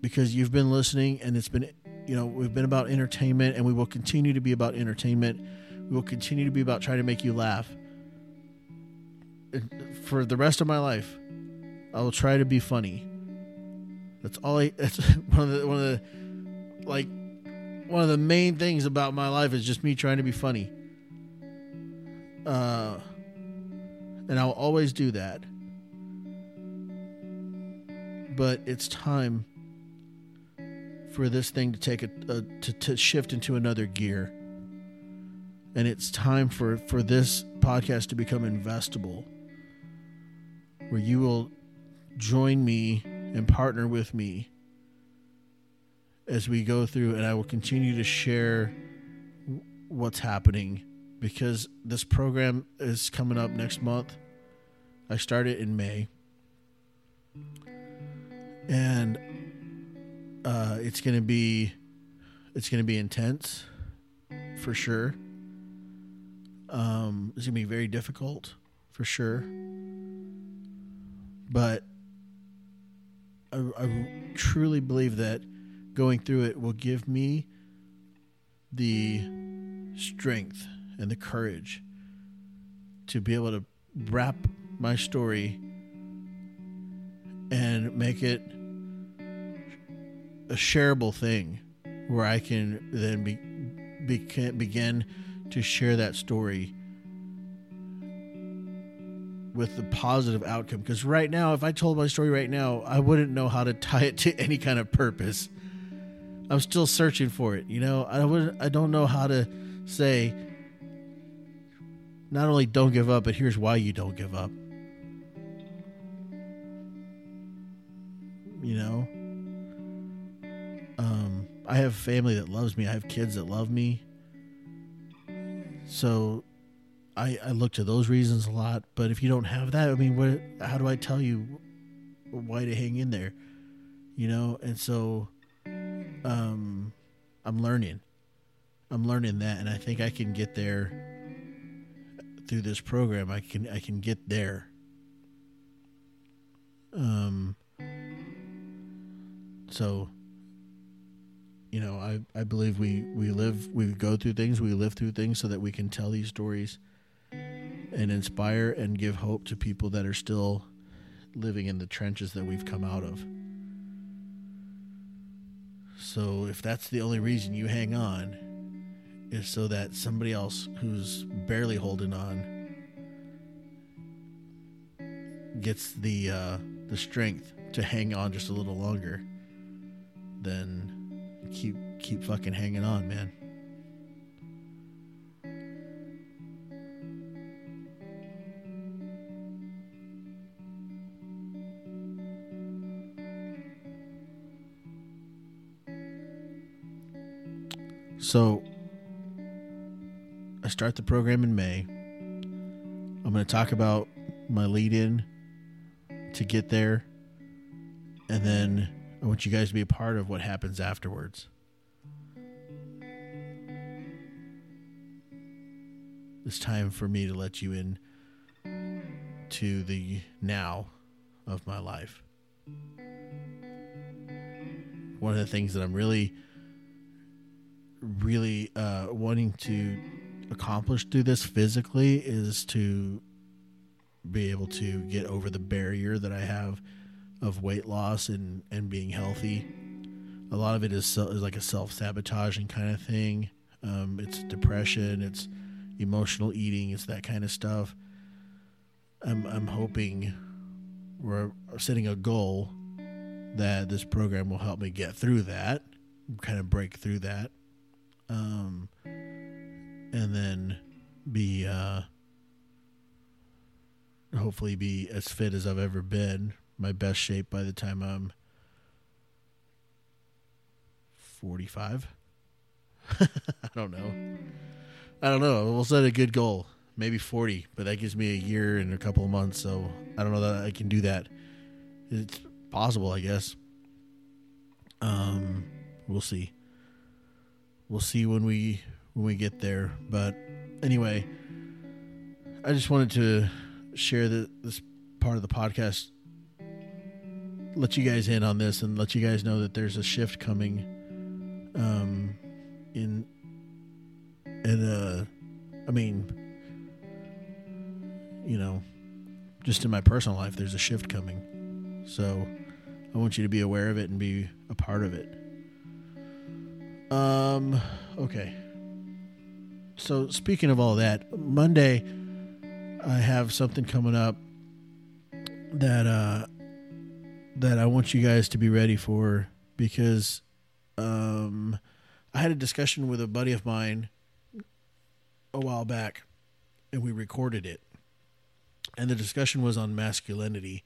Because you've been listening and it's been you know we've been about entertainment and we will continue to be about entertainment. We will continue to be about trying to make you laugh. For the rest of my life i will try to be funny that's all i [laughs] that's one of the one of the like one of the main things about my life is just me trying to be funny. Uh and i'll always do that. But it's time for this thing to take a, a to, to shift into another gear. And it's time for for this podcast to become investable where you will join me and partner with me as we go through and I will continue to share what's happening because this program is coming up next month. I started in May. And uh, it's gonna be it's gonna be intense for sure. Um, it's gonna be very difficult for sure, but I, I truly believe that going through it will give me the strength and the courage to be able to wrap my story and make it a shareable thing where I can then be, be begin to share that story with the positive outcome. Because right now, if I told my story right now, I wouldn't know how to tie it to [laughs] any kind of purpose. I'm still searching for it. You know, I would I don't know how to say. Not only don't give up, but here's why you don't give up. You know, um, I have family that loves me. I have kids that love me. So I I look to those reasons a lot. But if you don't have that, I mean, what? How do I tell you why to hang in there? You know, and so um, I'm learning. I'm learning that, and I think I can get there through this program. I can I can get there. Um. So you know, I, I believe we, we live, we go through things, we live through things so that we can tell these stories and inspire and give hope to people that are still living in the trenches that we've come out of. So if that's the only reason you hang on, is so that somebody else who's barely holding on gets the uh, the strength to hang on just a little longer, then keep keep fucking hanging on, man. So I start the program in May. I'm going to talk about my lead in to get there and then I want you guys to be a part of what happens afterwards. It's time for me to let you in to the now of my life. One of the things that I'm really, really uh, wanting to accomplish through this physically is to be able to get over the barrier that I have of weight loss and and being healthy. A lot of it is, is like a self sabotaging kind of thing. Um, it's depression. It's emotional eating. It's that kind of stuff. I'm I'm hoping we're setting a goal that this program will help me get through that, kind of break through that, um, and then be uh, hopefully be as fit as I've ever been my best shape by the time I'm 45. [laughs] I don't know. I don't know. We'll set a good goal. Maybe 40, but that gives me a year and a couple of months, so I don't know that I can do that. It's possible, I guess. Um, we'll see. We'll see when we when we get there, but anyway, I just wanted to share the, this part of the podcast let you guys in on this and let you guys know that there's a shift coming um in in uh I mean you know just in my personal life there's a shift coming. So I want you to be aware of it and be a part of it. Um okay. So speaking of all that, Monday I have something coming up that uh that I want you guys to be ready for because um, I had a discussion with a buddy of mine a while back and we recorded it. And the discussion was on masculinity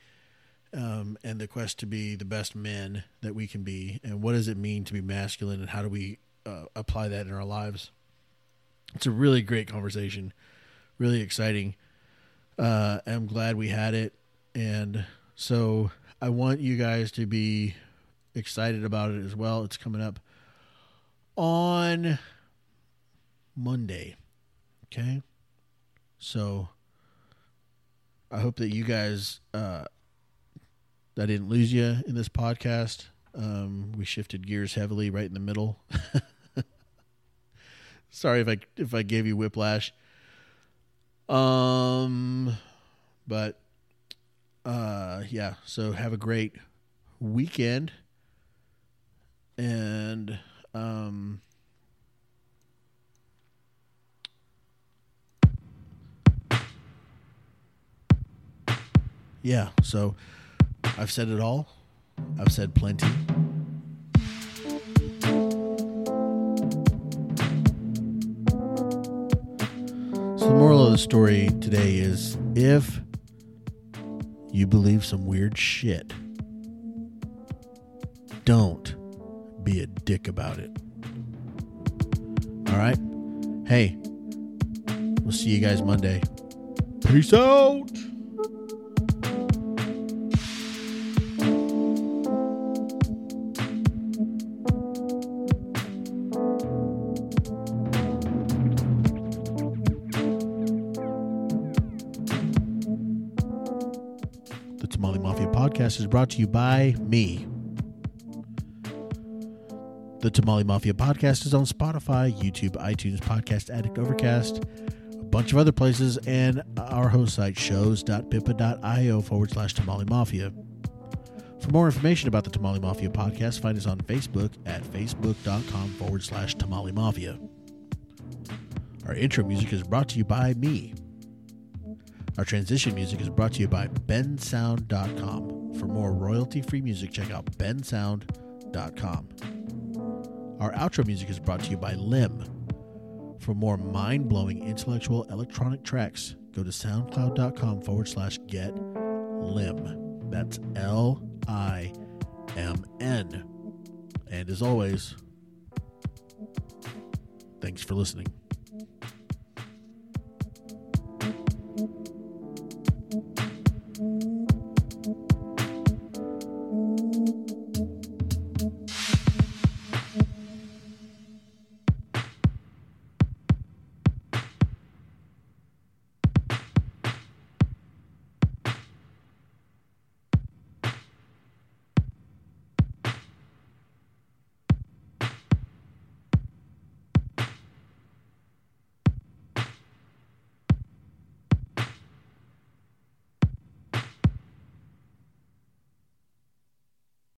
um, and the quest to be the best men that we can be. And what does it mean to be masculine and how do we uh, apply that in our lives? It's a really great conversation, really exciting. Uh, I'm glad we had it. And so I want you guys to be excited about it as well. It's coming up on Monday. Okay. So I hope that you guys, uh, I didn't lose you in this podcast. Um, we shifted gears heavily right in the middle. [laughs] Sorry if I if I gave you whiplash. Um, but uh, yeah, so have a great weekend. And, um, yeah, so I've said it all. I've said plenty. So the moral of the story today is if you believe some weird shit. Don't be a dick about it. All right? Hey, we'll see you guys Monday. Peace out. Podcast is brought to you by me. The Tamale Mafia podcast is on Spotify, YouTube, iTunes, Podcast Addict, Overcast, a bunch of other places, and our host site shows.pippa.io forward slash Tamale Mafia. For more information about the Tamale Mafia podcast, find us on Facebook at facebook.com forward slash Tamale Mafia. Our intro music is brought to you by me. Our transition music is brought to you by bensound.com. For more royalty free music, check out bensound.com. Our outro music is brought to you by Limn. For more mind blowing intellectual electronic tracks, go to soundcloud.com forward slash get Limn. That's L I M N. And as always, thanks for listening.